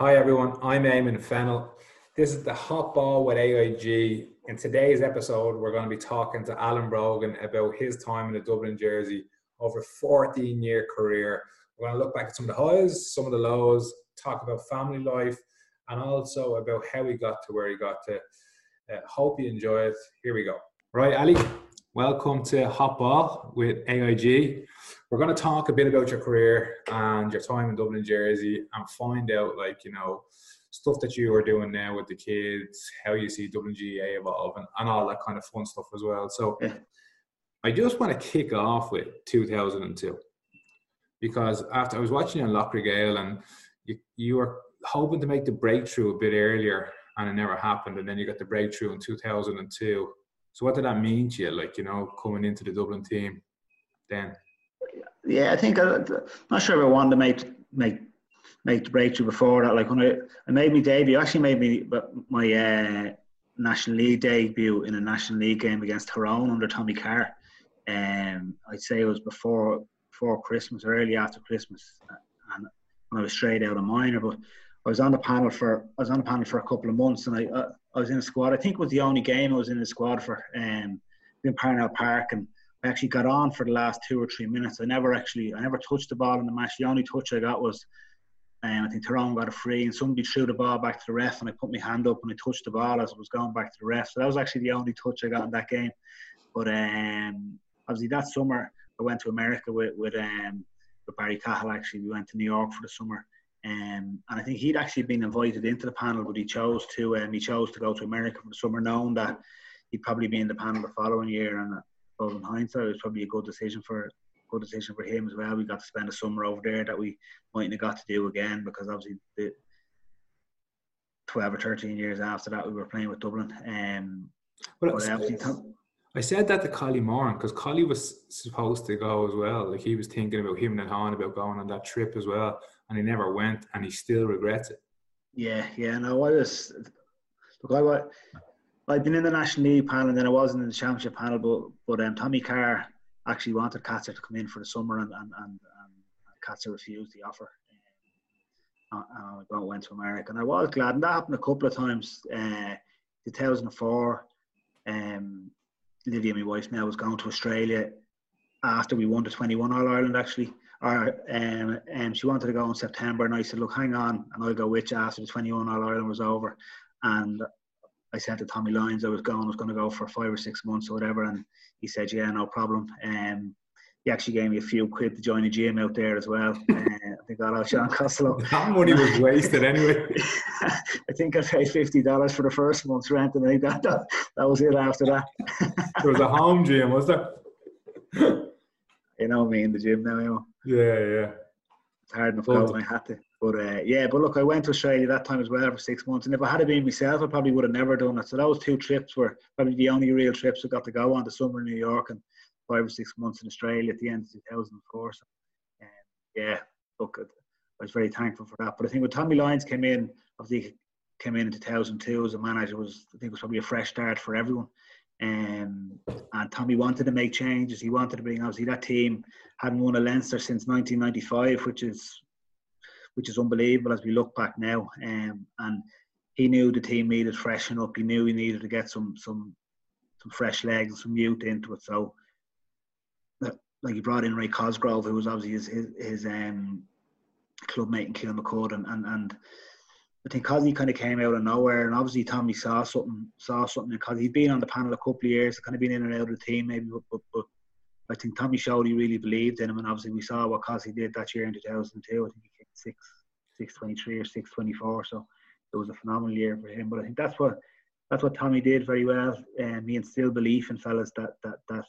Hi everyone, I'm Eamon Fennell. This is the Hot Ball with AIG. In today's episode, we're going to be talking to Alan Brogan about his time in the Dublin jersey over a 14 year career. We're going to look back at some of the highs, some of the lows, talk about family life, and also about how he got to where he got to. Uh, hope you enjoy it. Here we go. Right, Ali, welcome to Hot Ball with AIG we're going to talk a bit about your career and your time in Dublin, Jersey, and find out, like, you know, stuff that you are doing now with the kids, how you see Dublin GAA evolve, and, and all that kind of fun stuff as well. So, yeah. I just want to kick off with 2002 because after I was watching you on Laochra Gael and you, you were hoping to make the breakthrough a bit earlier and it never happened, and then you got the breakthrough in 2002. So, what did that mean to you, like, you know, coming into the Dublin team then? Yeah, I think I, am not sure if I wanted to make make make the breakthrough before that. Like when I, I made my debut, actually made me my uh, National League debut in a National League game against Tyrone under Tommy Carr. Um, I'd say it was before before Christmas, early after Christmas, and when I was straight out of minor. But I was on the panel for I was on the panel for a couple of months, and I uh, I was in the squad. I think it was the only game I was in the squad for. Um, in Parnell Park and I actually got on for the last two or three minutes. I never actually, I never touched the ball in the match. The only touch I got was, um, I think Tyrone got a free, and somebody threw the ball back to the ref, and I put my hand up and I touched the ball as it was going back to the ref. So that was actually the only touch I got in that game. But um, obviously that summer I went to America with with, um, with Barry Cahill. Actually, we went to New York for the summer. Um, and I think he'd actually been invited into the panel, but he chose to um, he chose to go to America for the summer, knowing that he'd probably be in the panel the following year. And but in hindsight, it was probably a good decision for good decision for him as well. We got to spend a summer over there that we mightn't have got to do again because obviously the 12 or 13 years after that we were playing with Dublin. Um, but, but I said that to Collie Moran because Collie was supposed to go as well. Like he was thinking about him and Han about going on that trip as well, and he never went, and he still regrets it. Yeah, yeah. No, I was look. I I've been in the National League panel and then I wasn't in the Championship panel, but but um, Tommy Carr actually wanted Katzer to come in for the summer and and, and, and Katzer refused the offer. And uh, I went to America and I was glad, and that happened a couple of times. Uh, 2004, um, Lydia, my wife now, was going to Australia after we won the 21 All Ireland actually. Or um, um, she wanted to go in September, and I said, "Look, hang on, and I'll go with you after the 21 All Ireland was over." And I said to Tommy Lyons I was going, I was going to go for five or six months or whatever, and he said, "Yeah, no problem." Um, he actually gave me a few quid to join a gym out there as well. uh, I think I Sean Costello. that money was wasted anyway. I think I paid fifty dollars for the first month's rent, and I think that, that that was it after that. there was a home gym, was there? you know me in the gym now. You know. Yeah, yeah. It's hard enough going. I had to. But uh, yeah, but look, I went to Australia that time as well for six months, and if I had been myself, I probably would have never done it. So those two trips were probably the only real trips I got to go on. The summer in New York and five or six months in Australia at the end of 2004. So um, yeah, look, I was very thankful for that. But I think when Tommy Lyons came in, obviously came in in 2002 as a manager was I think it was probably a fresh start for everyone. Um, and Tommy wanted to make changes. He wanted to bring obviously that team hadn't won a Leinster since 1995, which is which is unbelievable as we look back now. Um, and he knew the team needed freshen up. He knew he needed to get some some some fresh legs, some youth into it. So, like he brought in Ray Cosgrove, who was obviously his his, his um, club mate in Kilmacud, and and and I think he kind of came out of nowhere, and obviously Tommy saw something, saw something because he'd been on the panel a couple of years, kind of been in and out of the team maybe, but, but, but I think Tommy showed he really believed in him, and obviously we saw what Cosy did that year in 2002. I think he kicked six, six twenty-three or six twenty-four. So it was a phenomenal year for him. But I think that's what that's what Tommy did very well. Um, he instilled belief in fellas that that that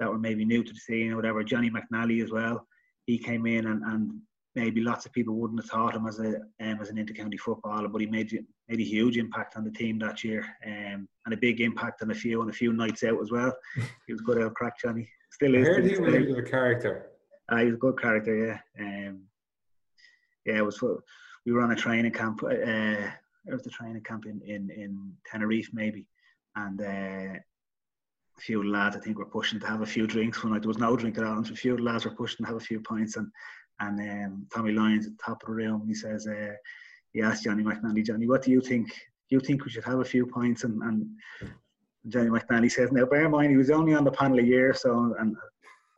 that were maybe new to the scene or whatever. Johnny McNally as well. He came in and, and maybe lots of people wouldn't have thought him as a um, as an intercounty footballer, but he made made a huge impact on the team that year, um, and a big impact on a few on a few nights out as well. he was good out crack, Johnny. Still is. I heard he was a character. Uh, he was a good character, yeah. Um, yeah, it was. for, We were on a training camp. Uh, it was the training camp in, in, in Tenerife, maybe, and uh, a few lads I think were pushing to have a few drinks one night. There was no drink at all, and a few lads were pushing to have a few pints, and and um, Tommy Lyons at the top of the room, he says, uh, he asked Johnny McNally, Johnny, what do you think? Do you think we should have a few points? And, and Johnny McNally says, now bear in mind he was only on the panel a year, so and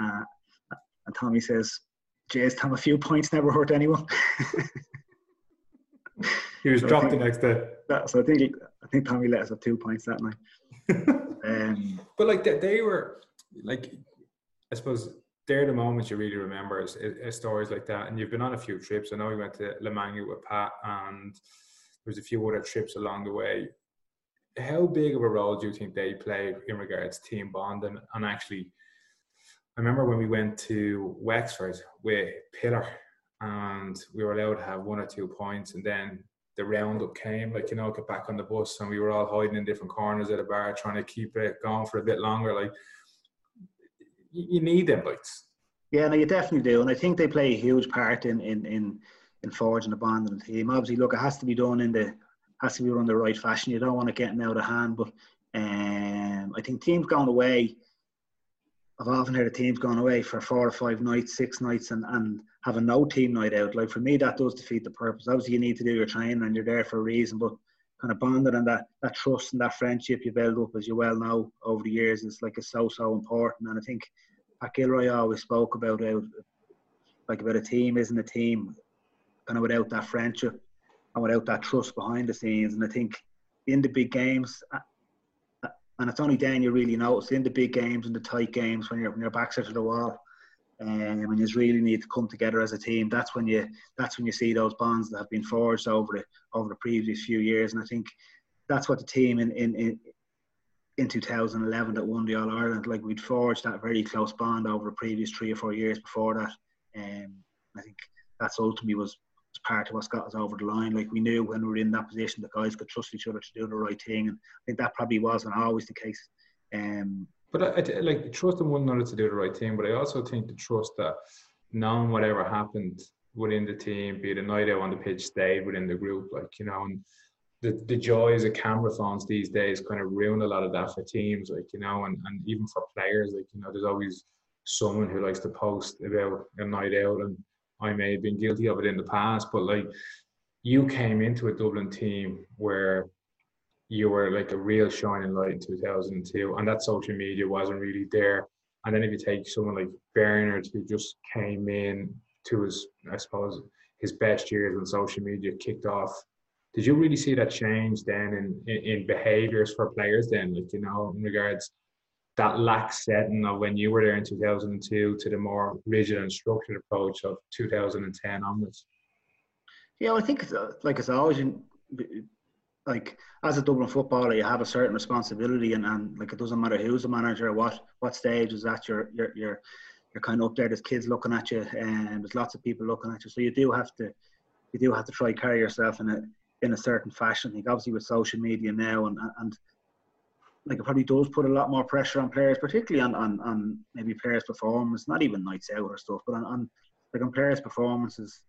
uh, and Tommy says, Jay's Tom, a few points never hurt anyone. he was so dropped think, the next day. That, so I think I think Tommy let us have two points that night. um, but like they, they were like, I suppose they're the moments you really remember as, as, stories like that. And you've been on a few trips. I know we went to La Manga with Pat, and there's a few other trips along the way. How big of a role do you think they play in regards to team bonding and actually? I remember when we went to Wexford with Pillar, and we were allowed to have one or two points, and then the roundup came, like you know, get back on the bus, and we were all hiding in different corners of the bar, trying to keep it going for a bit longer. Like you need them bites. Yeah, no, you definitely do, and I think they play a huge part in in in, in forging the bond in the team. Obviously, look, it has to be done in the has to be run the right fashion. You don't want to get out of hand, but um, I think teams going away. I've often heard of teams going away for four or five nights, six nights, and, and having no team night out. Like for me, that does defeat the purpose. Obviously, you need to do your training and you're there for a reason, but kind of bonding and that, that trust and that friendship you build up, as you well know, over the years is like it's so so important. And I think Pat Gilroy always spoke about how, like about a team isn't a team, kind of without that friendship and without that trust behind the scenes. And I think in the big games, and it's only then you really notice in the big games and the tight games when you're when your back's to the wall um, and you really need to come together as a team. That's when you that's when you see those bonds that have been forged over the over the previous few years. And I think that's what the team in in, in in 2011 that won the All Ireland, like we'd forged that very close bond over the previous three or four years before that. Um, I think that's ultimately was, was part of what got us over the line. Like we knew when we were in that position, the guys could trust each other to do the right thing, and I think that probably wasn't always the case. Um, but I, I like trust in one another to do the right thing. But I also think the trust that knowing whatever happened within the team, be it a night out on the pitch, stayed within the group. Like you know, and the, the joys of camera phones these days kind of ruin a lot of that for teams. Like you know, and, and even for players, like you know, there's always someone who likes to post about a night out, and I may have been guilty of it in the past, but like you came into a Dublin team where you were like a real shining light in 2002, and that social media wasn't really there. And then if you take someone like Bernard, who just came in to his, I suppose, his best years when social media kicked off, did you really see that change then in, in, in behaviors for players then, like, you know, in regards that lax setting of when you were there in 2002 to the more rigid and structured approach of 2010 onwards? Yeah, I think like I it's always like as a Dublin footballer, you have a certain responsibility, and, and like it doesn't matter who's the manager, what what stage is that you're you're you're you're kind of up there. There's kids looking at you, and there's lots of people looking at you. So you do have to you do have to try carry yourself in a in a certain fashion. I think obviously with social media now and and like it probably does put a lot more pressure on players, particularly on on, on maybe players' performance, not even nights out or stuff, but on, on like on players' performances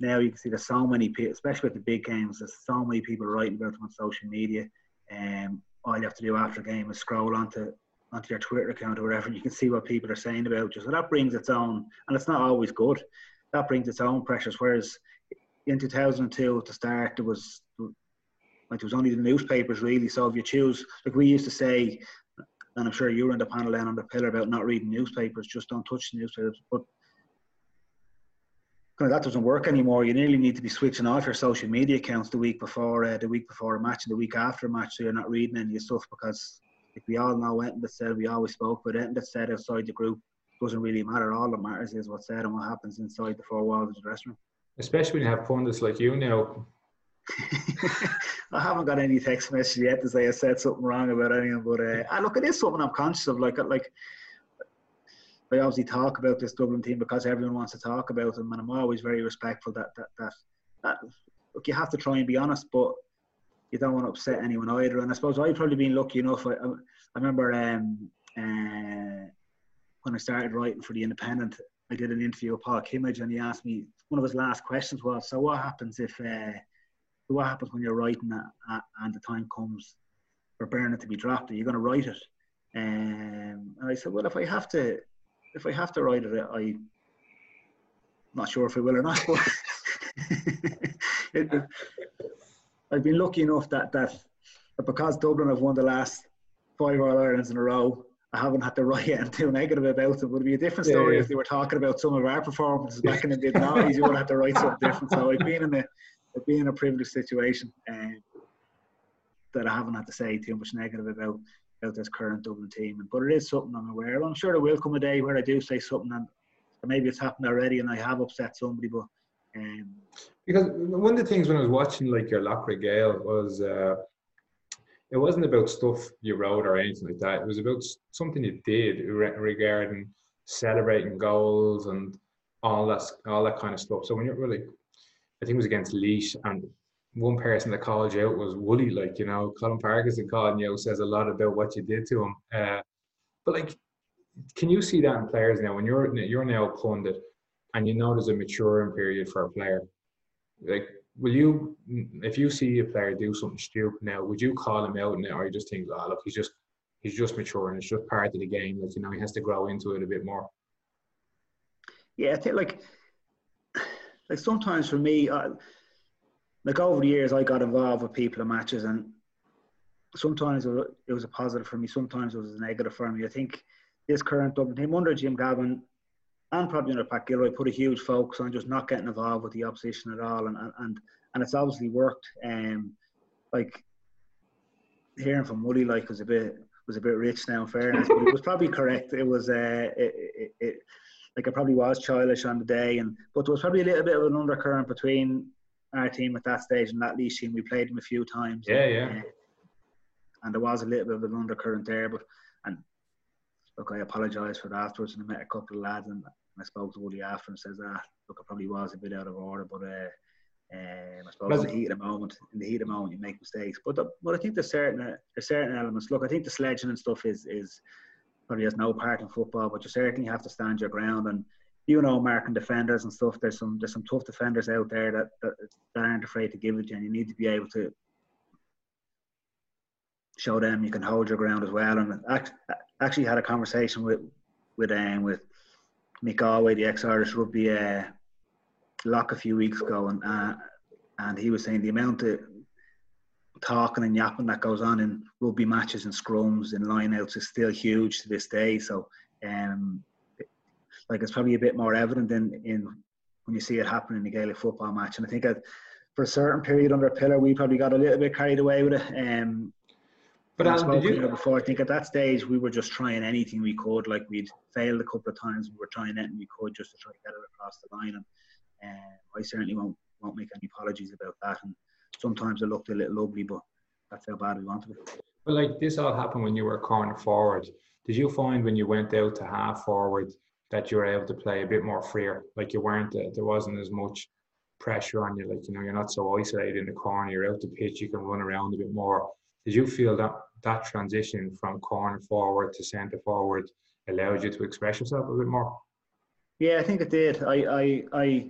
now you can see there's so many people, especially with the big games, there's so many people writing about them on social media. Um, all you have to do after a game is scroll onto onto your Twitter account or whatever, and you can see what people are saying about you. So that brings its own, and it's not always good. That brings its own pressures. Whereas in 2002 to start, there was like there was only the newspapers really. So if you choose, like we used to say, and I'm sure you were in the panel then on the pillar about not reading newspapers, just don't touch the newspapers. But kind of that doesn't work anymore. You nearly need to be switching off your social media accounts the week before uh, the week before a match and the week after a match, so you're not reading any stuff because like we all know anything that said we always spoke, but anything that said outside the group doesn't really matter. All that matters is what's said and what happens inside the four walls of the dressing room. Especially when you have pundits like you now. I haven't got any text message yet to say I said something wrong about anything, but uh, look, it is something I'm conscious of. Like, like I obviously talk about this Dublin team because everyone wants to talk about them, and I'm always very respectful that that that, that look, you have to try and be honest, but you don't want to upset anyone either. And I suppose I've probably been lucky enough. I, I remember um, uh, when I started writing for the Independent, I did an interview with Paul Kimmage, and he asked me one of his last questions was, "So what happens if uh, what happens when you're writing that, and the time comes for Bernard to be drafted? You're going to write it?" Um, and I said, "Well, if I have to." if I have to write it, I am not sure if I will or not. But it, I've been lucky enough that that, that because Dublin have won the last five All Irelands in a row, I haven't had to write anything negative about it. Would be a different story yeah, yeah. if they were talking about some of our performances back in the mid nineties. You would have to write something different. So I've been in a In a privileged situation and uh, that I haven't had to say too much negative about about this current Dublin team. But it is something I'm aware of. I'm sure there will come a day where I do say something and maybe it's happened already and I have upset somebody, but um, because one of the things when I was watching like your Laochra Gael was uh, it wasn't about stuff you wrote or anything like that. It was about something you did regarding celebrating goals and all that all that kind of stuff. So when you're really, I think it was against Laois and one person that called you out was Wooly, like you know, Colm Parkinson calling you out says a lot about what you did to him. Uh, but like, can you see that in players now when you're you're now pundit and you know there's a maturing period for a player? Like, will you, if you see a player do something stupid now, would you call him out now, or you just think, oh look, he's just he's just maturing, it's just part of the game. Like you know, he has to grow into it a bit more. Yeah, I think like like sometimes for me. Uh, like over the years, I got involved with people in matches, and sometimes it was a positive for me, sometimes it was a negative for me. I think this current Dublin team under Jim Gavin and probably under Pat Gilroy put a huge focus on just not getting involved with the opposition at all, and and and it's obviously worked. Um, like hearing from Wooly, like was a bit was a bit rich now, in fairness, but it was probably correct. It was uh, it, it, it like it probably was childish on the day, and but there was probably a little bit of an undercurrent between our team at that stage and that Laois team. We played them a few times. Yeah, yeah. Uh, and there was a little bit of an undercurrent there, but and look, I apologise for that afterwards. And I met a couple of lads, and I spoke to Wooly after and says, "Ah, look, I probably was a bit out of order, but uh, um, I suppose in the heat of the moment, in the heat of the moment, you make mistakes. But the, but I think there's certain uh, there's certain elements. Look, I think the sledging and stuff is is probably has no part in football, but you certainly have to stand your ground and you know, marking defenders and stuff. There's some there's some tough defenders out there that, that, that aren't afraid to give it, you, and you need to be able to show them you can hold your ground as well. And I actually had a conversation with with um, with Mick Galwey, the ex-Irish rugby uh, lock a few weeks ago, and uh, and he was saying the amount of talking and yapping that goes on in rugby matches and scrums and lineouts is still huge to this day. So um, like it's probably a bit more evident in, in when you see it happen in the Gaelic football match. And I think that for a certain period under Pillar, we probably got a little bit carried away with it. Um, but I spoke you... before. I think at that stage we were just trying anything we could. Like we'd failed a couple of times, we were trying anything we could just to try to get it across the line. And uh, I certainly won't won't make any apologies about that. And sometimes it looked a little ugly, but that's how bad we wanted it. But like this all happened when you were corner forward. Did you find when you went out to half forward that you were able to play a bit more freer. Like you weren't, uh, there wasn't as much pressure on you. Like, you know, you're not so isolated in the corner, you're out the pitch, you can run around a bit more. Did you feel that that transition from corner forward to centre forward allowed you to express yourself a bit more? Yeah, I think it did. I, I,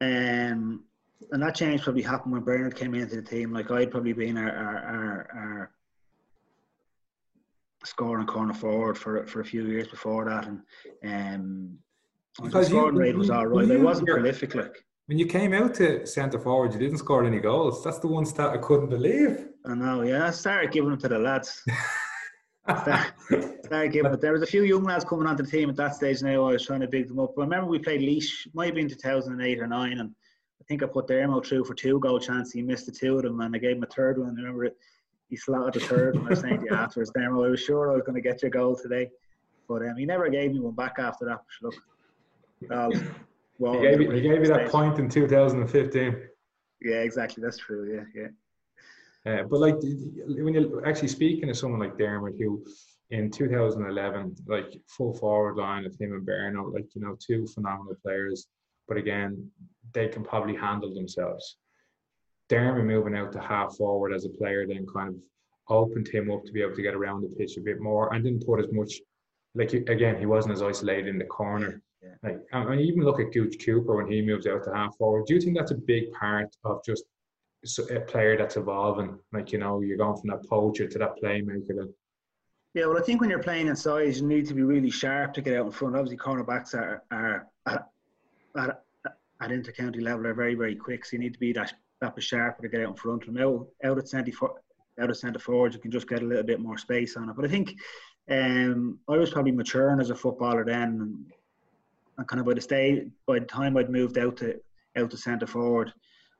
I, um, and that change probably happened when Bernard came into the team. Like I'd probably been our, our, our, our scoring corner forward for for a few years before that, and um, the scoring you, rate was all right. It wasn't prolific, like. When you came out to centre forward, you didn't score any goals. That's the one stat I couldn't believe. I know, yeah. I started giving them to the lads. started, started giving, but there was a few young lads coming onto the team at that stage. Now I was trying to big them up. But I remember we played Laois, might have been 2008 or nine, and think I put Dermo through for two goal chance. He missed the two of them, and I gave him a third one. I remember it he slotted the third one. I was saying to you afterwards, Dermo, I was sure I was going to get your goal today. But um, he never gave me one back after that. Look, um, well, he gave, you, he gave you that point in 2015. Yeah, exactly. That's true. Yeah, yeah. Uh, but like when you're actually speaking to someone like Dermot, who in 2011, like full forward line of him and Berno, like you know, two phenomenal players. But again, they can probably handle themselves. Dermot moving out to half forward as a player then kind of opened him up to be able to get around the pitch a bit more and didn't put as much like again he wasn't as isolated in the corner. Yeah. like and even look at Gooch Cooper when he moves out to half forward. Do you think that's a big part of just a player that's evolving? Like you know you're going from that poacher to that playmaker then. Yeah well I think when you're playing inside you need to be really sharp to get out in front. Obviously cornerbacks are, are at, at, at intercounty level are very very quick so you need to be that that bit sharper to get out in front of him. Out, at centre out of centre forward, you can just get a little bit more space on it. But I think um, I was probably maturing as a footballer then, and, and kind of by the stage, by the time I'd moved out to out to centre forward,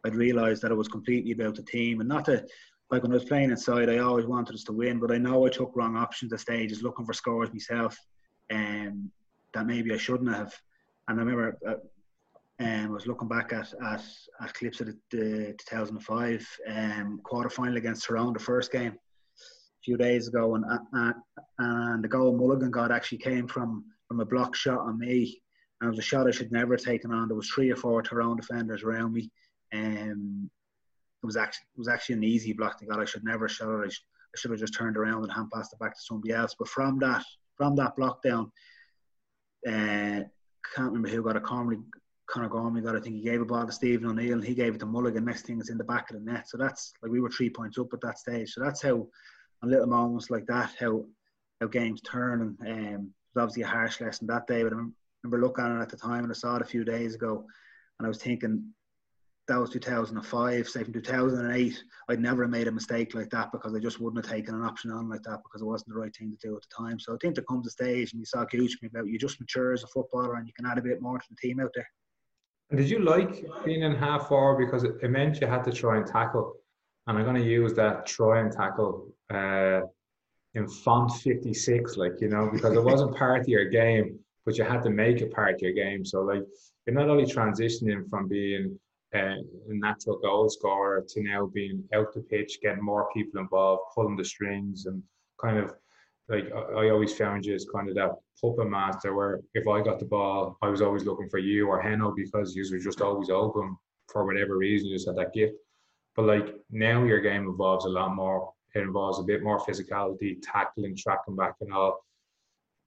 I'd realised that it was completely about the team and not to like when I was playing inside, I always wanted us to win, but I know I took wrong options at stages, looking for scores myself, and um, that maybe I shouldn't have. And I remember uh, um, I was looking back at, at, at clips of the, the 2005 um, quarter final against Tyrone, the first game, a few days ago, and uh, and the goal Mulligan got actually came from from a block shot on me, and it was a shot I should never have taken on. There was three or four Tyrone defenders around me, and um, it was actually it was actually an easy block to get. I should never have shot it. I, sh- I should have just turned around and hand passed it back to somebody else. But from that from that block down, uh, can't remember who got a Connery Conor Gormley got, I think he gave a ball to Stephen O'Neill and he gave it to Mulligan. Next thing is in the back of the net. So that's like we were three points up at that stage. So that's how on little moments like that, how how games turn. And um, it was obviously a harsh lesson that day. But I remember looking at it at the time and I saw it a few days ago and I was thinking that was 2005. Say from 2008, I'd never have made a mistake like that because I just wouldn't have taken an option on like that because it wasn't the right thing to do at the time. So I think there comes a stage, and you saw Gooch about you just mature as a footballer and you can add a bit more to the team out there. Did you like being in half forward because it, meant you had to try and tackle? And I'm going to use that try and tackle uh, in font 56, like, you know, because it wasn't part of your game, but you had to make it part of your game. So, like, you're not only transitioning from being uh, a natural goal scorer to now being out the pitch, getting more people involved, pulling the strings, and kind of like I, always found you as kind of that puppet master where if I got the ball, I was always looking for you or Heno because you were just always open for whatever reason. You just had that gift. But like now your game involves a lot more. It involves a bit more physicality, tackling, tracking back and all.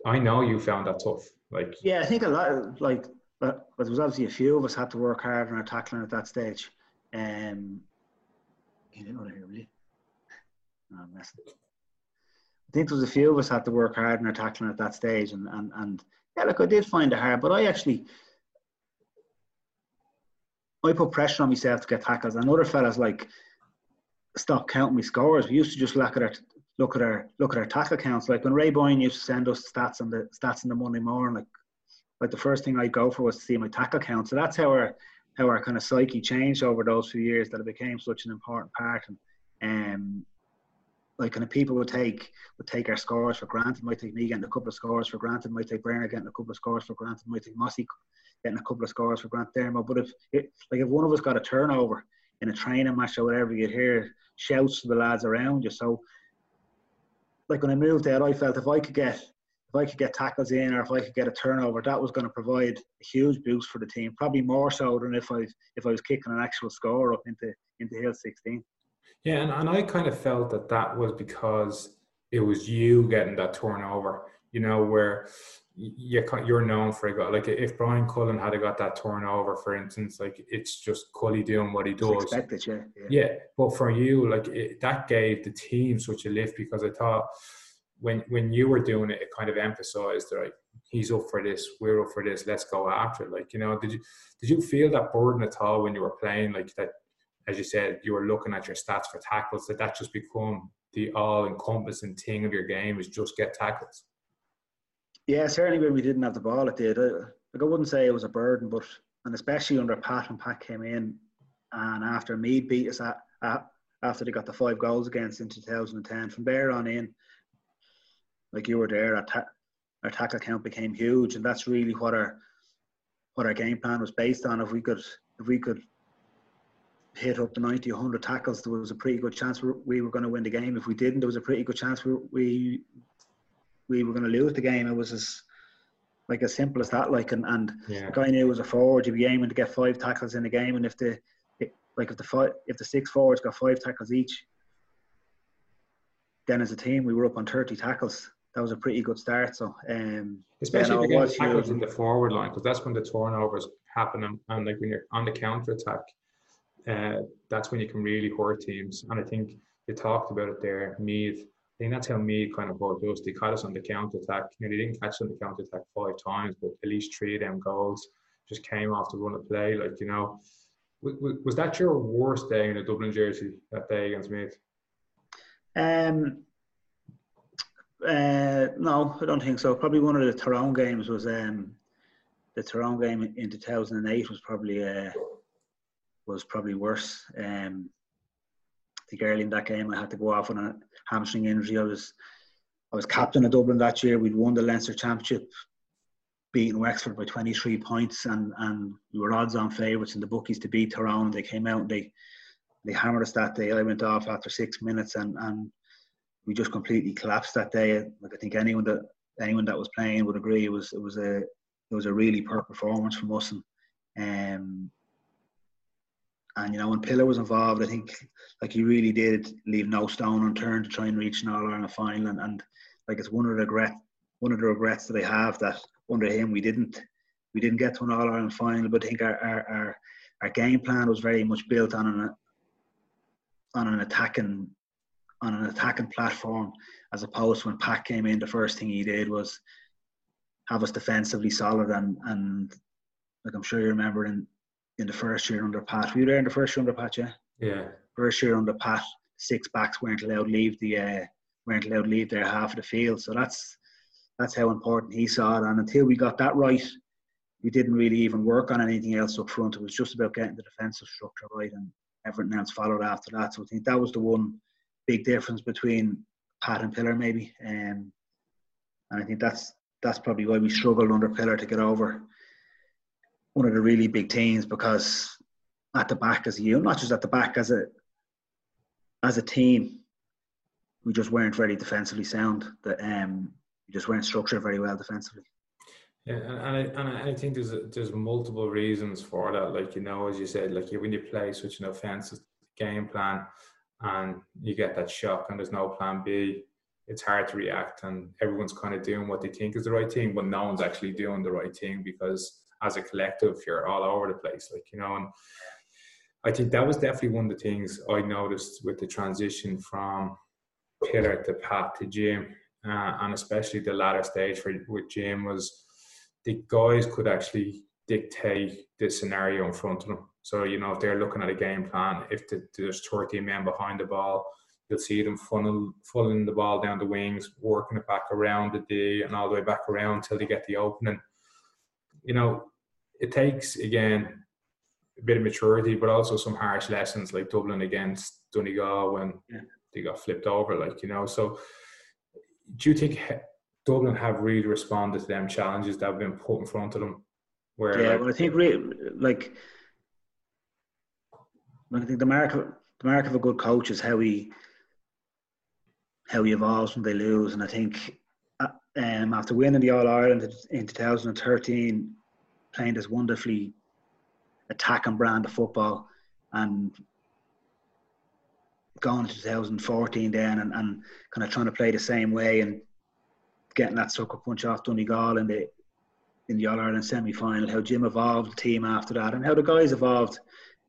I know you found that tough. Like yeah, I think a lot of, like but, but there was obviously a few of us had to work hard on our tackling at that stage. Um, you didn't want to hear me. No. I think there was a few of us had to work hard in our tackling at that stage, and and and yeah, look, I did find it hard, but I actually I put pressure on myself to get tackles, and other fellas like stop counting my scores. We used to just look at our look at our look at our tackle counts. Like when Ray Boyne used to send us stats on the stats in the Monday morning, like like the first thing I'd go for was to see my tackle count. So that's how our how our kind of psyche changed over those few years that it became such an important part. And um, like kind of people would take would take our scores for granted. Might take me getting a couple of scores for granted. Might take Brenner getting a couple of scores for granted. Might take Mossy getting a couple of scores for granted. There, but if it, like if one of us got a turnover in a training match or whatever, you'd hear shouts to the lads around you. So, like when I moved there, I felt if I could get if I could get tackles in or if I could get a turnover, that was going to provide a huge boost for the team. Probably more so than if I if I was kicking an actual score up into into Hill 16. Yeah, and, and I kind of felt that that was because it was you getting that turnover, you know, where you, you're known for it. Like if Bryan Cullen had got that turnover, for instance, like it's just Cully doing what he does. Expected, yeah, yeah. yeah. but for you, like it, that gave the team such a lift because I thought when when you were doing it, it kind of emphasized like he's up for this, we're up for this, let's go after it. Like you know, did you did you feel that burden at all when you were playing? Like that as you said, you were looking at your stats for tackles, that that just become the all-encompassing thing of your game is just get tackles. Yeah, certainly when we didn't have the ball, it did. Uh, like I wouldn't say it was a burden, but and especially under Pat and Pat came in, and after Meath beat us at, at after they got the five goals against in 2010, from there on in, like you were there, our, ta- our tackle count became huge, and that's really what our what our game plan was based on. If we could if we could hit up to 90, 100 tackles, there was a pretty good chance we were going to win the game. If we didn't, there was a pretty good chance we we, we were going to lose the game. It was as like as simple as that. Like and, and yeah. the guy knew was a forward. You'd be aiming to get five tackles in the game, and if the like if the five, if the six forwards got five tackles each, then as a team we were up on 30 tackles. That was a pretty good start. So, um, especially if you get tackles in the forward line, because that's when the turnovers happen, and, and like when you're on the counter attack uh, that's when you can really hurt teams. And I think you talked about it there, Meath. I think that's how Meath kind of brought us. They caught us on the counter attack. You know, they didn't catch us on the counter attack five times, but at least three of them goals just came off the run of play. Like, you know, Was that your worst day in a Dublin jersey that day against Meath? Um, uh, no, I don't think so. Probably one of the Tyrone games was um, the Tyrone game in 2008 was probably uh, was probably worse. Um, I think early in that game I had to go off on a hamstring injury. I was I was captain of Dublin that year. We'd won the Leinster Championship, beating Wexford by 23 points, and, and we were odds-on favourites in the bookies to beat Tyrone. They came out and they they hammered us that day. I went off after six minutes, and, and we just completely collapsed that day. Like I think anyone that anyone that was playing would agree it was it was a it was a really poor performance from us. And um, and you know when Pillar was involved, I think like he really did leave no stone unturned to try and reach an All Ireland final. And, and like it's one of the regret one of the regrets that I have that under him we didn't we didn't get to an All Ireland final. But I think our, our our, our game plan was very much built on an on an attacking on an attacking platform as opposed to when Pat came in the first thing he did was have us defensively solid and and like I'm sure you remember in in the first year under Pat. Were you there in the first year under Pat, yeah? Yeah. First year under Pat, six backs weren't allowed leave the uh, weren't allowed leave their half of the field. So that's that's how important he saw it. And until we got that right, we didn't really even work on anything else up front. It was just about getting the defensive structure right, and everything else followed after that. So I think that was the one big difference between Pat and Pillar, maybe. Um, and I think that's that's probably why we struggled under Pillar to get over one of the really big teams because at the back as a unit, not just at the back as a as a team, we just weren't very defensively sound. That um, we just weren't structured very well defensively. Yeah, and, and, I, and I think there's there's multiple reasons for that. Like you know, as you said, like when you play such an offensive game plan, and you get that shock, and there's no plan B, it's hard to react, and everyone's kind of doing what they think is the right thing, but no one's actually doing the right thing because as a collective, you're all over the place, like you know. And I think that was definitely one of the things I noticed with the transition from Pillar to Pat to Jim, uh, and especially the latter stage for with Jim was the guys could actually dictate the scenario in front of them. So you know if they're looking at a game plan, if the, there's 13 men behind the ball, you'll see them funnel funneling the ball down the wings, working it back around the D and all the way back around till they get the opening you know, it takes again a bit of maturity, but also some harsh lessons like Dublin against Donegal when yeah. they got flipped over, like you know. So, do you think Dublin have really responded to them challenges that have been put in front of them? Where yeah, like, well, I think really, like I think the mark of, the mark of a good coach is how he how he evolves when they lose, and I think um, after winning the All Ireland in 2013, playing this wonderfully attacking brand of football, and going to 2014 then and, and kind of trying to play the same way and getting that sucker punch off Donegal in the in the All Ireland semi final, how Jim evolved the team after that, and how the guys evolved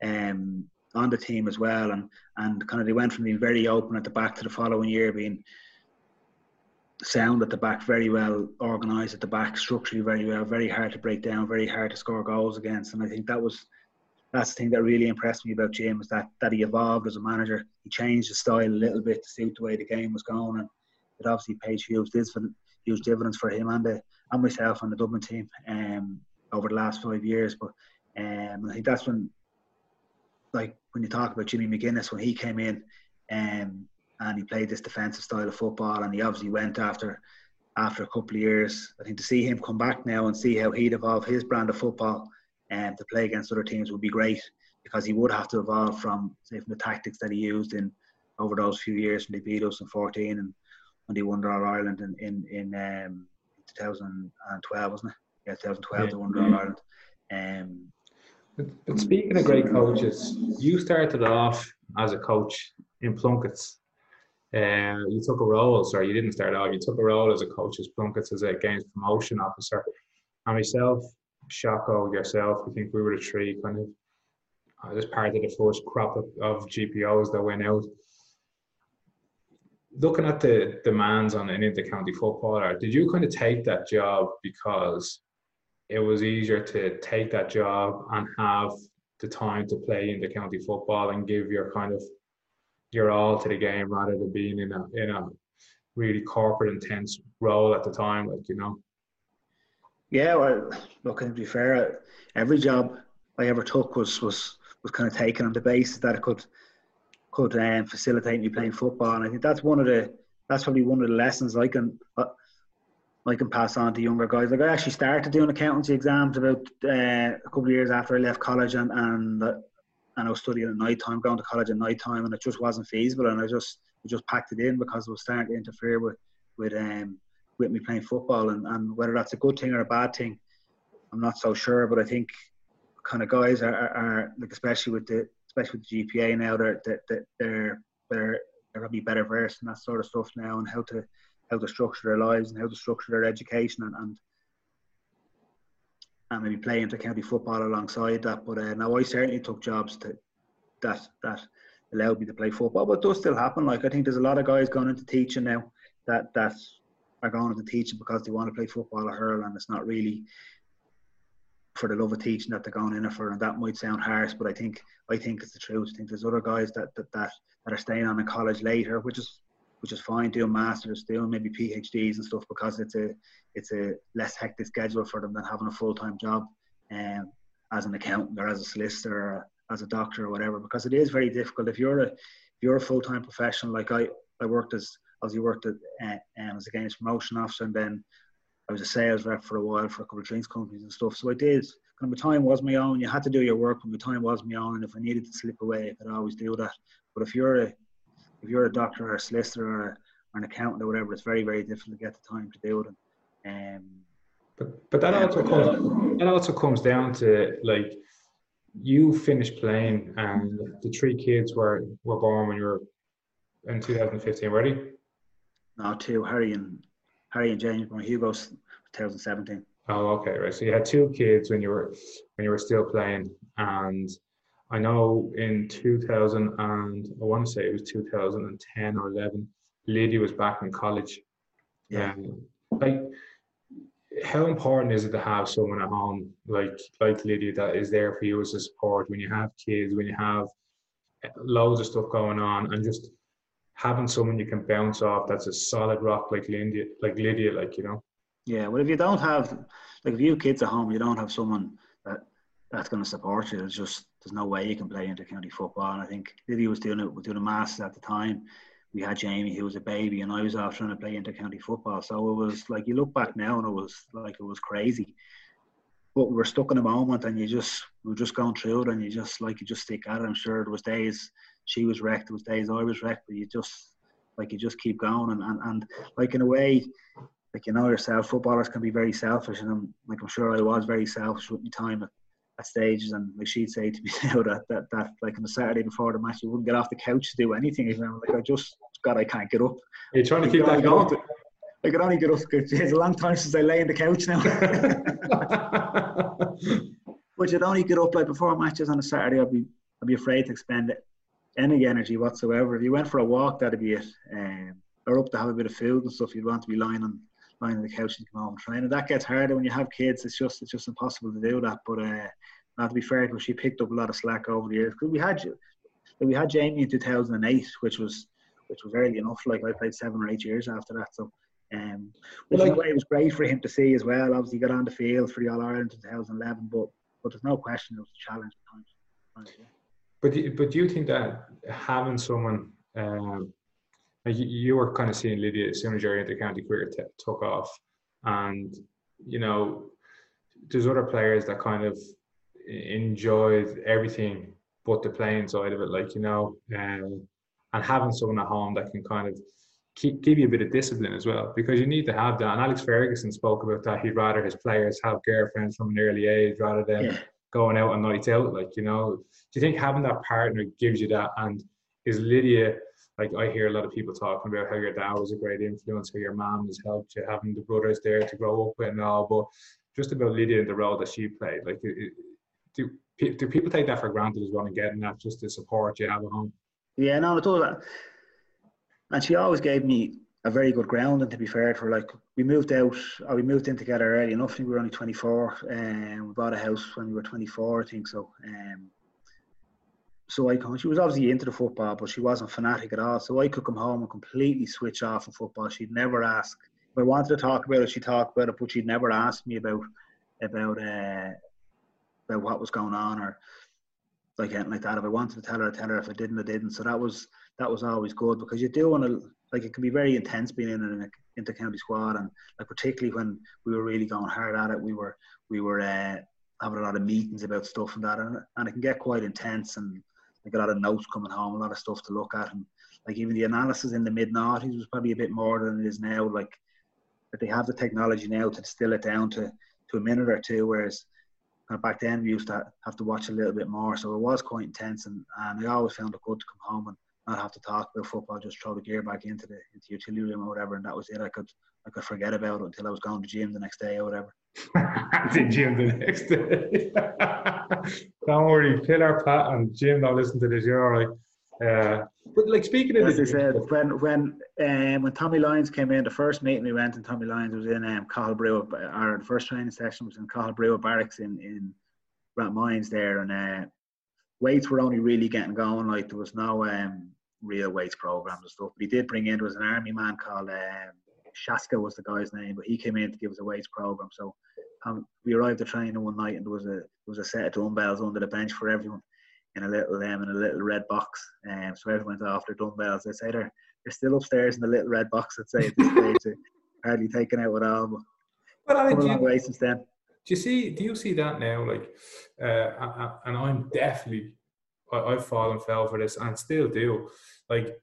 um, on the team as well, and and kind of they went from being very open at the back to the following year being sound at the back, very well organised at the back, structurally very well, very hard to break down, very hard to score goals against. And I think that was that's the thing that really impressed me about Jim is that that he evolved as a manager. He changed his style a little bit to suit the way the game was going, and it obviously paid huge dividends, huge dividends for him and the and myself and the Dublin team um, over the last five years. But um, I think that's when, like when you talk about Jimmy McGuinness when he came in, um, and he played this defensive style of football and he obviously went after after a couple of years. I think to see him come back now and see how he'd evolve his brand of football and to play against other teams would be great because he would have to evolve from say from the tactics that he used in over those few years when they beat us in 14 and when they won the All Ireland in in, in um, 2012 wasn't it? Yeah, 2012 yeah. they won All Ireland. Um, but, but speaking of great coaches, you started off as a coach in Plunketts uh, you took a role, sorry, you didn't start out, you took a role as a coach's Plunketts as a games promotion officer. And myself, Shocko, yourself, I think we were the three kind of uh, as part of the first crop of, of GPOs that went out. Looking at the demands on any of the county footballer, did you kind of take that job because it was easier to take that job and have the time to play in the county football and give your kind of your all to the game rather than being in a in a really corporate intense role at the time, like you know. Yeah, well, look, to be fair, every job I ever took was was was kind of taken on the basis that it could could um, facilitate me playing football, and I think that's one of the that's probably one of the lessons I can uh, I can pass on to younger guys. Like I actually started doing accountancy exams about uh, a couple of years after I left college, and and uh, and I was studying at night time, going to college at night time, and it just wasn't feasible. And I just I just packed it in because it was starting to interfere with with um with me playing football, and, and whether that's a good thing or a bad thing, I'm not so sure. But I think kind of guys are, are, are like especially with the especially with the GPA now, they're they're they're they're, they're probably better versed in that sort of stuff now and how to how to structure their lives and how to structure their education and, and, and maybe play into county football alongside that. But uh, now I certainly took jobs to, that that allowed me to play football, but it does still happen. Like I think there's a lot of guys going into teaching now that that are going into teaching because they want to play football or hurl, and it's not really for the love of teaching that they're going in for. And that might sound harsh, but I think I think it's the truth. I think there's other guys that that that, that are staying on in college later, which is which is fine doing masters, doing maybe PhDs and stuff because it's a it's a less hectic schedule for them than having a full time job um, as an accountant or as a solicitor or as a doctor or whatever. Because it is very difficult if you're a if you're a full time professional like I I worked as as you worked at, uh, um, as a games promotion officer and then I was a sales rep for a while for a couple of drinks companies and stuff. So I did. Kind of my time was my own. You had to do your work, but my time was my own. And if I needed to slip away, I could always do that. But if you're a if you're a doctor or a solicitor or, a, or an accountant or whatever, it's very, very difficult to get the time to do it. And, um, but but that also comes that also comes down to like you finished playing and the three kids were were born when you were in 2015 ready no two harry and harry and james born hugo's 2017 oh okay right. So you had two kids when you were when you were still playing and I know in 2000 and I want to say it was 2010 or 11, Lydia was back in college. Yeah. Um, like, how important is it to have someone at home like like Lydia that is there for you as a support when you have kids, when you have loads of stuff going on, and just having someone you can bounce off that's a solid rock like Lydia, like Lydia, like you know. Yeah, well, if you don't have like if you have kids at home, you don't have someone that that's going to support you. It's just there's no way you can play into county football. And I think Lydia was doing it, was doing a masters at the time. We had Jamie, who was a baby, and I was off trying to play into county football. So it was like you look back now, and it was like it was crazy. But we were stuck in a moment, and you just we were just going through it, and you just like you just stick at it. I'm sure there was days she was wrecked, there was days I was wrecked, but you just like you just keep going, and and, and like in a way, like you know yourself, footballers can be very selfish, and I'm like I'm sure I was very selfish with my time at at stages, and like she'd say to me now that, that that like on the Saturday before the match, you wouldn't get off the couch to do anything. You know, like I just God, I can't get up. You're trying to keep that going? I could only get up. Because it's a long time since I lay in the couch now. but you'd only get up like before matches on a Saturday. I'd be I'd be afraid to expend any energy whatsoever. If you went for a walk, that'd be it. Um, or up to have a bit of food and stuff. You'd want to be lying on lying on the couch and come home and train. And that gets harder when you have kids. It's just it's just impossible to do that. But uh, not to be fair, because she picked up a lot of slack over the years. Because we had we had Jamie in 2008, which was which was early enough. Like I played seven or eight years after that. So. Um, which like, in a way was great for him to see as well. Obviously, he got on the field for the All Ireland in 2011, but but there's no question it was a challenge at times. But but do you think that having someone um, you, were kind of seeing Lydia as soon as your inter-county career t- took off, and you know, there's other players that kind of enjoyed everything but the playing side of it, like you know, um, and having someone at home that can kind of keep give you a bit of discipline as well, because you need to have that. And Alex Ferguson spoke about that. He'd rather his players have girlfriends from an early age rather than yeah. going out on nights out. Like you know, do you think having that partner gives you that? And is Lydia? Like I hear a lot of people talking about how your dad was a great influence, how your mom has helped you, having the brothers there to grow up with and all, but just about Lydia and the role that she played. Like, do do people take that for granted as well and getting that just the support you have at home? Yeah, no, I told that. And she always gave me a very good ground. And to be fair for like we moved out, or we moved in together early enough. We were only 24, and um, we bought a house when we were 24, I think. So, um, so I come. She was obviously into the football, but she wasn't fanatic at all. So I could come home and completely switch off from football. She'd never ask if I wanted to talk about it. She talked about it, but she'd never ask me about about uh, about what was going on or like anything like that. If I wanted to tell her, I tell her. If I didn't, I didn't. So that was that was always good because you do want to like it can be very intense being in an inter county squad and like particularly when we were really going hard at it. We were we were uh, having a lot of meetings about stuff and that, and, and it can get quite intense and like a lot of notes coming home, a lot of stuff to look at, and like even the analysis in the mid noughties was probably a bit more than it is now. Like that they have the technology now to distill it down to to a minute or two, whereas kind of back then we used to have to watch a little bit more. So it was quite intense, and, and I always found it good to come home and not have to talk about football, just throw the gear back into the into utility room or whatever, and that was it. I could I could forget about it until I was going to gym the next day or whatever. the gym the next day. don't worry, pillar pat and Jim. Don't listen to this. You're all right. Uh, but like speaking of, as I said, when when um, when Tommy Lyons came in, the first meeting we went, and Tommy Lyons was in um, our first training session was in Brugha Barracks in in Rathmines there, and uh, weights were only really getting going. Like there was no um, real weights programs and stuff. But he did bring in there was an army man called um, Shaska was the guy's name, but he came in to give us a weights program. So um, we arrived at training one night and there was a there was a set of dumbbells under the bench for everyone in a little um, in a little red box. Um, so everyone went off their dumbbells. They say they're they're still upstairs in the little red box. I'd say at this stage, hardly taken out at all. But well, I mean, long way since then. Do you see? Do you see that now? Like, uh, and I'm definitely, I, have fallen fell for this, and still do. Like,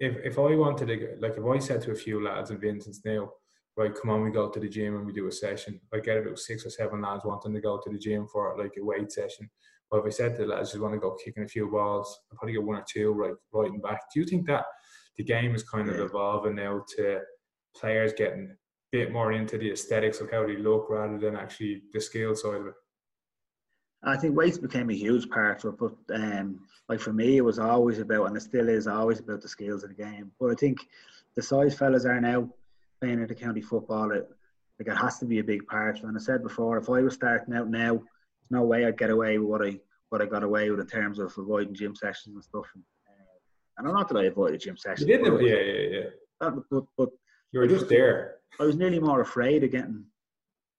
if if I wanted to, like, if I said to a few lads in Vincent's now, right, come on, we go to the gym and we do a session. I get about six or seven lads wanting to go to the gym for like a weight session. But if I said to the lads, just want to go kicking a few balls, I'll probably get one or two right, right and back. Do you think that the game is kind of evolving now to players getting a bit more into the aesthetics of how they look rather than actually the skill side of it? I think weights became a huge part of it, but um, like for me, it was always about, and it still is always about the skills of the game. But I think the size fellas are now playing at the county football. It like it has to be a big part. And I said before, if I was starting out now, there's no way I'd get away with what I what I got away with in terms of avoiding gym sessions and stuff. And, uh, and I'm not that I avoided gym sessions. You didn't, yeah, yeah, yeah. but, but you were just there. I was nearly more afraid of getting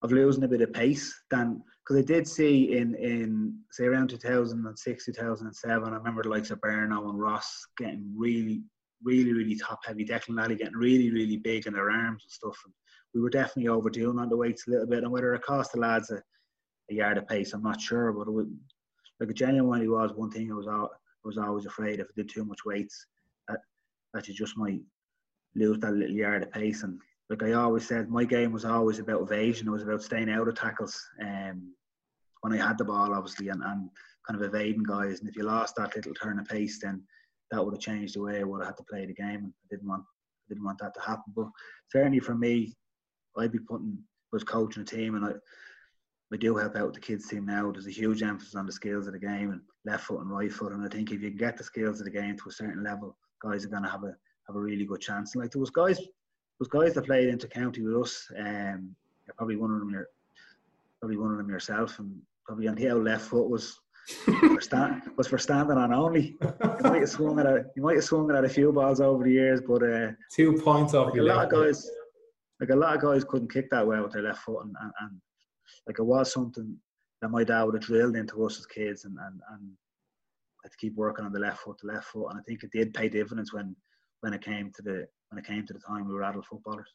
of losing a bit of pace than because I did see in in say around 2006 2007 I remember the likes of Berno and Ross getting really really really top heavy Declan Lally getting really really big in their arms and stuff and we were definitely overdoing on the weights a little bit and whether it cost the lads a, a yard of pace I'm not sure but it would like genuinely was one thing I was I was always afraid if I did too much weights that, that you just might lose that little yard of pace and like I always said, my game was always about evasion. It was about staying out of tackles. Um, when I had the ball, obviously, and, and kind of evading guys. And if you lost that little turn of pace, then that would have changed the way I would have had to play the game. And I didn't want, I didn't want that to happen. But certainly for me, I'd be putting was coaching a team, and I, I do help out the kids team now. There's a huge emphasis on the skills of the game and left foot and right foot. And I think if you get the skills of the game to a certain level, guys are going to have a have a really good chance. And like there was guys was guys that played into county with us. Um, probably one of them, your, probably one of them yourself, and probably on the out left foot was for stand, was for standing on only. You might have swung at a, you might have swung at a few balls over the years, but uh, two points off. Like a lot of guys, like a lot of guys couldn't kick that well with their left foot, and, and, and like it was something that my dad would have drilled into us as kids, and and and had to keep working on the left foot, the left foot, and I think it did pay dividends when when it came to the when it came to the time we were adult footballers.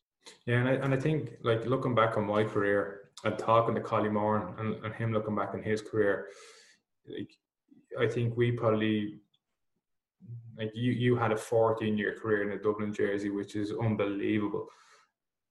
Yeah, and I, and I think like looking back on my career and talking to Collie Moran and, and him looking back on his career, like I think we probably like you you had a 14 year career in a Dublin jersey, which is unbelievable.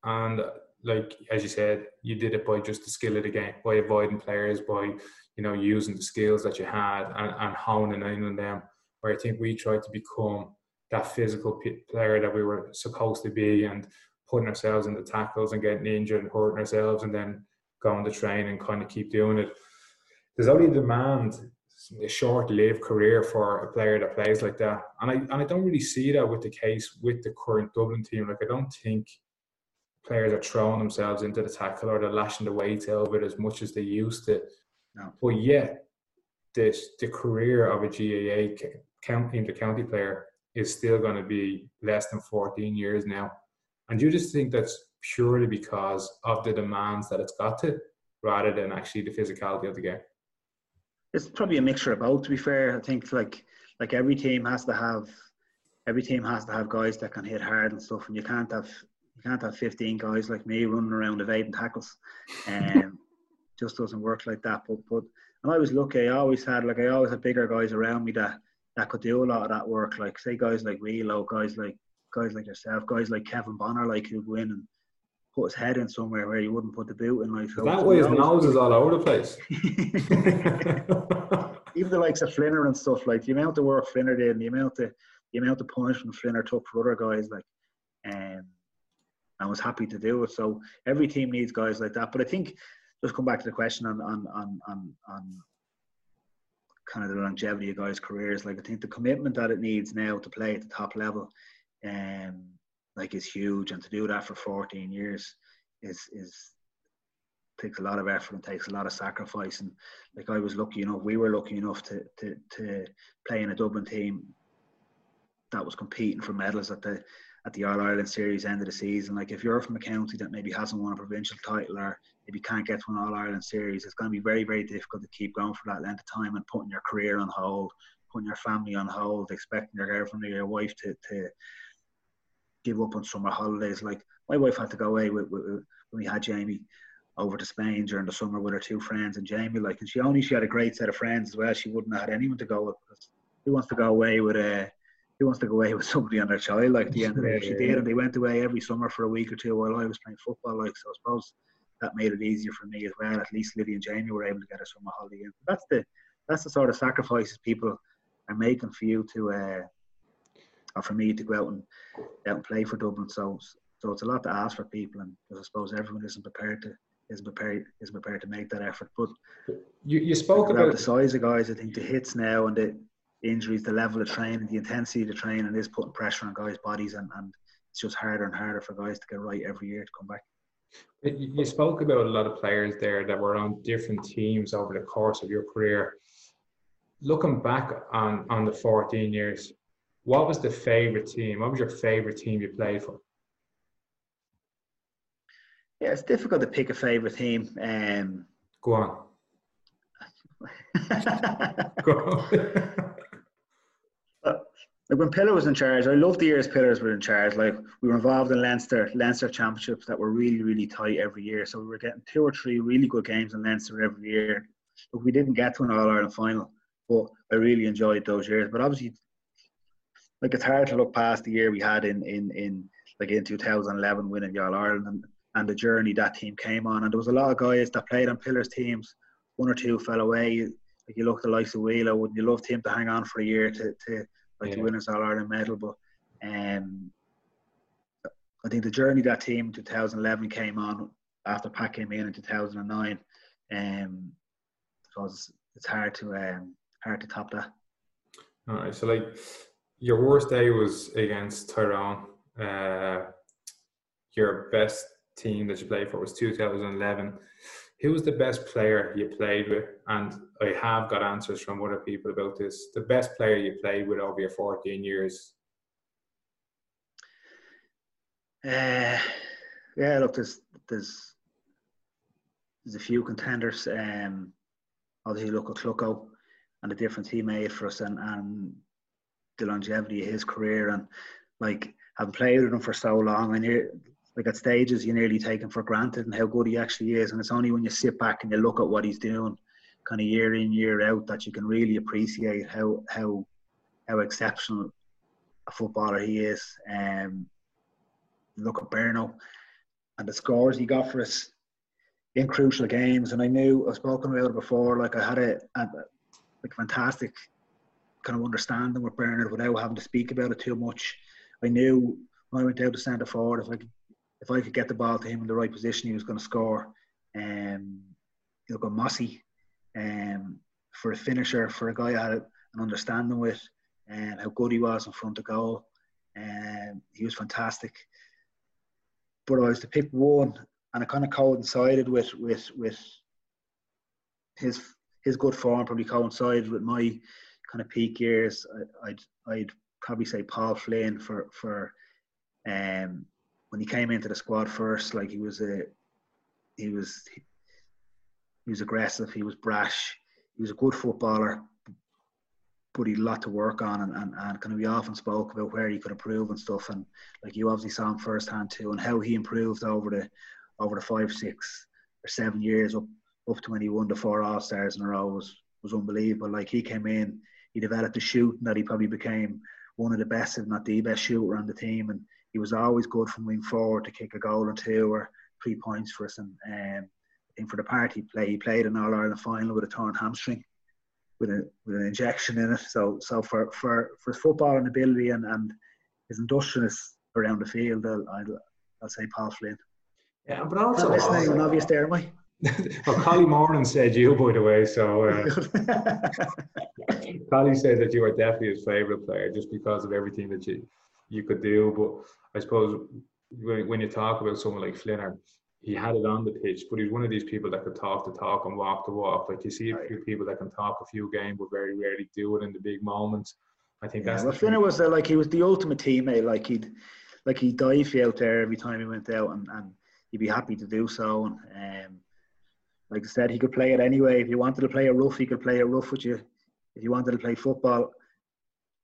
And like as you said, you did it by just the skill of the game, by avoiding players, by you know using the skills that you had and, and honing in on them. Where I think we tried to become that physical player that we were supposed to be and putting ourselves in the tackles and getting injured and hurting ourselves and then going to train and kind of keep doing it. There's only demand a short-lived career for a player that plays like that, and I and I don't really see that with the case with the current Dublin team. Like I don't think players are throwing themselves into the tackle or they're lashing the weight over it as much as they used to. No. But yet, this the career of a GAA county inter-county player is still going to be less than 14 years now. And you just think that's purely because of the demands that it's got to, rather than actually the physicality of the game? It's probably a mixture of both. To be fair, I think like like every team has to have every team has to have guys that can hit hard and stuff, and you can't have you can't have 15 guys like me running around evading tackles. Um, just doesn't work like that. But but and I was lucky. I always had like I always had bigger guys around me that that could do a lot of that work. Like say guys like Relo, guys like guys like yourself, guys like Kevin Bonner, like who go in and put his head in somewhere where you wouldn't put the boot in. Like so that way, his nose is all over the place. Even the likes of Flinner and stuff, like the amount of work Flinner did, and the amount of the amount of punishment Flinner took for other guys, like, um, I was happy to do it. So every team needs guys like that. But I think just come back to the question on on on on, on kind of the longevity of guys' careers. Like I think the commitment that it needs now to play at the top level, um, like is huge, and to do that for 14 years is is takes a lot of effort and takes a lot of sacrifice. And like I was lucky enough, we were lucky enough to to to play in a Dublin team that was competing for medals at the at the All Ireland Series end of the season. Like if you're from a county that maybe hasn't won a provincial title or if you can't get to an All Ireland Series, it's going to be very very difficult to keep going for that length of time and putting your career on hold, putting your family on hold, expecting your girlfriend or your wife to to give up on summer holidays. Like my wife had to go away with, with, when we had Jamie over to Spain during the summer with her two friends and Jamie. Like, and she only she had a great set of friends as well. She wouldn't have had anyone to go with because who wants to go away with uh, a who wants to go away with somebody on their child? Like at the end of the day, she did, and they went away every summer for a week or two while I was playing football. Like, so I suppose that made it easier for me as well. At least Livy and Jamie were able to get us from a holiday in. That's the that's the sort of sacrifices people are making for you to, uh, or for me to go out and out and play for Dublin. So so it's a lot to ask for people, and I suppose everyone isn't prepared to isn't prepared isn't prepared to make that effort. But you, you spoke about, about the size of guys. I think the hits now and the injuries, the level of training, the intensity of the training is putting pressure on guys' bodies, and, and it's just harder and harder for guys to get right every year to come back. You spoke about a lot of players there that were on different teams over the course of your career. Looking back on, on the 14 years, what was the favourite team? What was your favourite team you played for? Yeah, it's difficult to pick a favourite team. Um, Go on. Go on. like when Pillar was in charge, I loved the years Pillars were in charge. Like we were involved in Leinster, Leinster championships that were really, really tight every year. So we were getting two or three really good games in Leinster every year. But we didn't get to an All Ireland final, but I really enjoyed those years. But obviously, like it's hard to look past the year we had in in in like in 2011 winning the All Ireland and, and the journey that team came on. And there was a lot of guys that played on Pillars teams. One or two fell away. Like you look at the likes of Wheeler, wouldn't you love him to hang on for a year to to like yeah. to win All Ireland medal. But um, I think the journey that team in 2011 came on after Pat came in in 2009. Um, because it's hard to um, hard to top that. All right, so like your worst day was against Tyrone. Uh, your best team that you played for was 2011 who was the best player you played with? And I have got answers from other people about this. The best player you played with over your 14 years? Uh, yeah, look, there's there's there's a few contenders. Um, obviously, look at Clucko and the difference he made for us, and, and the longevity of his career, and like having played with him for so long, and you like at stages you nearly take him for granted and how good he actually is. And it's only when you sit back and you look at what he's doing, kind of year in year out, that you can really appreciate how how how exceptional a footballer he is. Um, look at Berno and the scores he got for us in crucial games. And I knew I've spoken about it before. Like I had a, a like fantastic kind of understanding with Bernard without having to speak about it too much. I knew when I went out to centre forward, if I could if I could get the ball to him in the right position, he was going to score. Um, he'll go Mossy um, for a finisher, for a guy I had an understanding with, and um, how good he was in front of goal. And um, he was fantastic. But I was to pick one, and it kind of coincided with with with his his good form probably coincided with my kind of peak years. I, I'd I'd probably say Paul Flynn for for um when he came into the squad first, like he was a he was he was aggressive, he was brash, he was a good footballer, but he had a lot to work on and, and, and kind of we often spoke about where he could improve and stuff and like you obviously saw him firsthand too and how he improved over the over the five, six or seven years up up to when he won the four all stars in a row was was unbelievable. Like he came in, he developed a shooting that he probably became one of the best, if not the best shooter on the team and he was always good from wing forward to kick a goal or two or three points for us and um, I think for the part he played, he played an All Ireland final with a torn hamstring with a with an injection in it. So so for for for his football and ability and, and his industriousness around the field, I'll, I'll, I'll say Paul Flynn. Yeah, but also Not listening, an obvious there, am I? well, Collie Moran said you, by the way. So uh, Collie said that you were definitely his favourite player just because of everything that you you could do. But I suppose when, when you talk about someone like Flinner, he had it on the pitch, but he's one of these people that could talk the talk and walk the walk. Like you see a few people that can talk a few games, but very rarely do it in the big moments. I think yeah, that's. Well, Flinner was uh, like he was the ultimate teammate. Like he'd, like he'd dive you out there every time he went out, and, and he'd be happy to do so. And um, like I said, he could play it anyway. If you wanted to play a rough, he could play a rough with you. If you wanted to play football,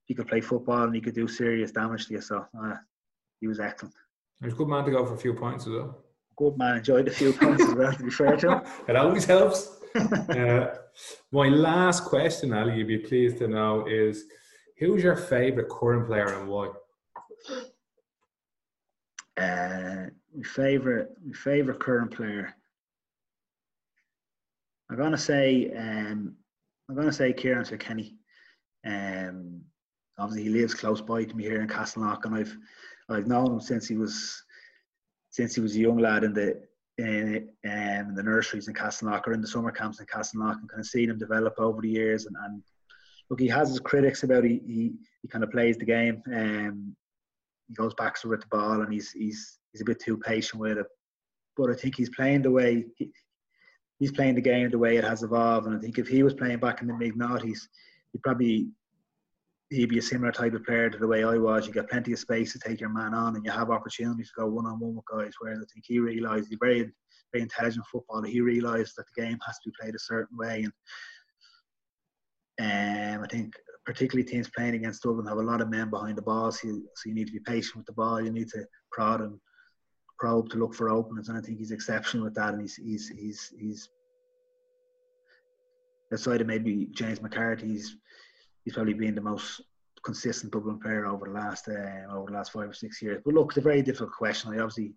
he could play football and he could do serious damage to you. So uh, he was excellent. He's a good man to go for a few points as well good man. Enjoyed a few points as well, to be fair to him. it always helps. uh, my last question, Ali, you'd be pleased to know, is who's your favourite current player and why? Uh, my favourite, my favourite current player. I'm gonna say, um, I'm gonna say Ciarán Kilkenny. Um, obviously, he lives close by to me here in Castleknock, and I've I've known him since he was since he was a young lad in the in, um, the nurseries in Castleknock or in the summer camps in Castleknock and kind of seen him develop over the years and, and look he has his critics about he he, he kind of plays the game um, he goes back with the ball and he's he's he's a bit too patient with it. But I think he's playing the way he, he's playing the game the way it has evolved and I think if he was playing back in the mid noughties he probably he'd be a similar type of player to the way I was. You get plenty of space to take your man on, and you have opportunities to go one on one with guys. Whereas I think he realised he's very, very intelligent footballer. He realised that the game has to be played a certain way, and um, I think particularly teams playing against Dublin have a lot of men behind the ball, so you, so you need to be patient with the ball. You need to prod and probe to look for openings, and I think he's exceptional with that. And he's he's he's he's outside of maybe James McCarthy, he's probably been the most consistent Dublin player over the last uh, over the last five or six years. But look, it's a very difficult question. I obviously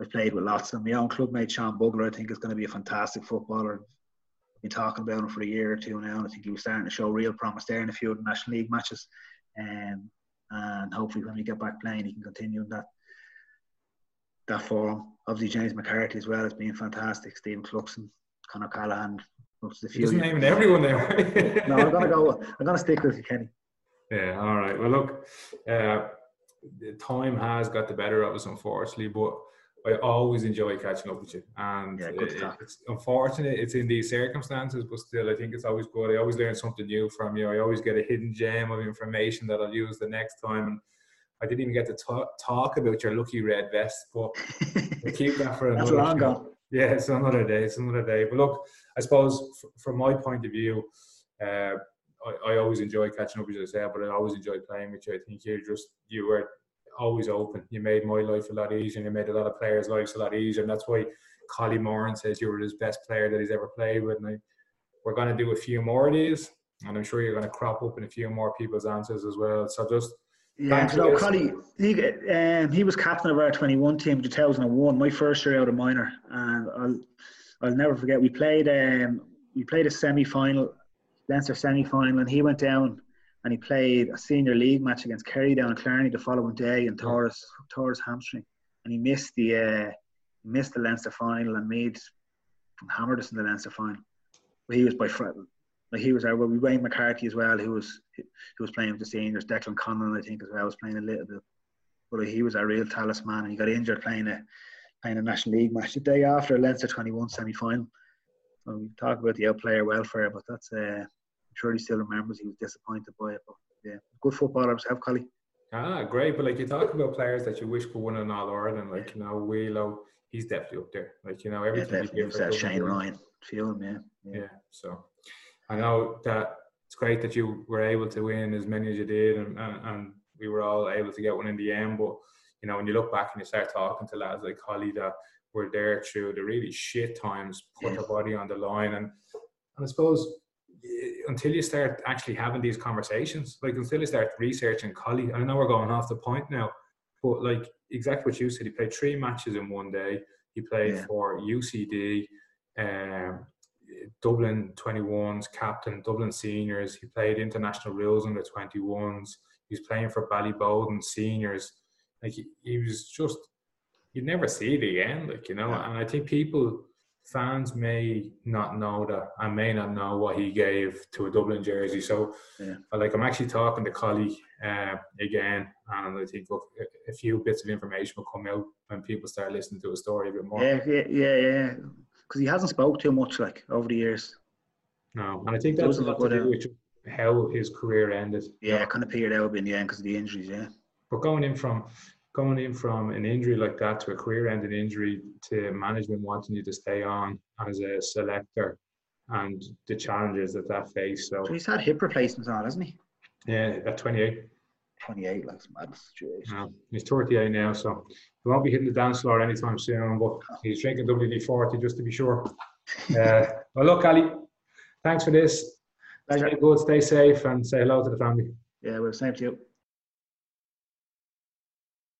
I've played with lots of them. My own clubmate Sean Bugler, I think, is going to be a fantastic footballer. Been talking about him for a year or two now, and I think he was starting to show real promise there in a few of the National League matches. Um, and hopefully, when we get back playing, he can continue in that that form. Obviously, James McCarthy as well has been fantastic. Stephen Cluxton, Con O'Callaghan, the few. He's naming everyone there. no, I'm gonna go. I'm gonna stick with you, Kenny. Yeah. All right. Well, look, uh, time has got the better of us, unfortunately, but. I always enjoy catching up with you, and yeah, it, it's unfortunate it's in these circumstances, but still, I think it's always good. I always learn something new from you. I always get a hidden gem of information that I'll use the next time. And I didn't even get to talk, talk about your lucky red vest, but we'll keep that for another. That's long gone. Yeah, it's another day. It's another day. But look, I suppose from my point of view, uh, I, I, always enjoy catching up with you, I but I always enjoy playing with you. I think you just you were always open. You made my life a lot easier, you made a lot of players' lives a lot easier, and that's why Collie Moran says you were his best player that he's ever played with. And I, we're going to do a few more of these, and I'm sure you're going to crop up in a few more people's answers as well. So just yeah, Collie, he, um, he was captain of our 21 team 2001, my first year out of minor, and I'll I'll never forget. We played um, we played a semi final, Leinster semi final, and he went down and he played a senior league match against Kerry down in Killarney the following day and tore his, tore his hamstring, and he missed the uh, missed the Leinster final and made hammered us in the Leinster final. But he was by far like he was there. Well, we Wayne McCarthy as well, who was who was playing with the seniors. Declan Conlon, I think, as well, was playing a little bit. But he was a real talisman, and he got injured playing a playing a National League match the day after Leinster 21 semi final. So we talk about the outplayer welfare, but that's uh, I'm sure he still remembers he was disappointed by it. But yeah, good footballer himself, Collie. Ah, great. But like you talk about players that you wish could win an All Ireland, like you know, Wheelo, he's definitely up there. Like you know, everything. Yeah, definitely. That Shane Ryan, feel him, yeah. yeah. Yeah. So I know that it's great that you were able to win as many as you did, and, and, and we were all able to get one in the end. But you know, when you look back and you start talking to lads like Holly that were there through the really shit times, put their body on the line, and and I suppose until you start actually having these conversations, like until you start researching Collie, I know we're going off the point now, but like exactly what you said, he played three matches in one day. He played yeah. for UCD, um, Dublin 21s, captain, Dublin seniors. He played international rules under 21s. He was playing for Ballyboden seniors. Like he, he was just, you'd never see it again. Like, you know, yeah. and I think people, fans may not know that I may not know what he gave to a Dublin jersey. So, yeah. like, I'm actually talking to Collie uh, again, and I think look, a few bits of information will come out when people start listening to a story a bit more. Yeah, yeah, yeah, yeah. Because he hasn't spoke too much like over the years. No, and I think that's a lot to do uh, with how his career ended. Yeah, yeah. kind of petered out in the end because of the injuries. Yeah. But going in from going in from an injury like that to a career-ending injury to management wanting you to stay on as a selector and the challenges that that face. So, so he's had hip replacements on, hasn't he? Yeah, at 28. 28, like mad Yeah, he's 38 now, so he won't be hitting the dance floor anytime soon, but he's drinking WD 40 just to be sure. uh, well, look, Ali, thanks for this. Stay good, stay safe, and say hello to the family. Yeah, we're well, same to you.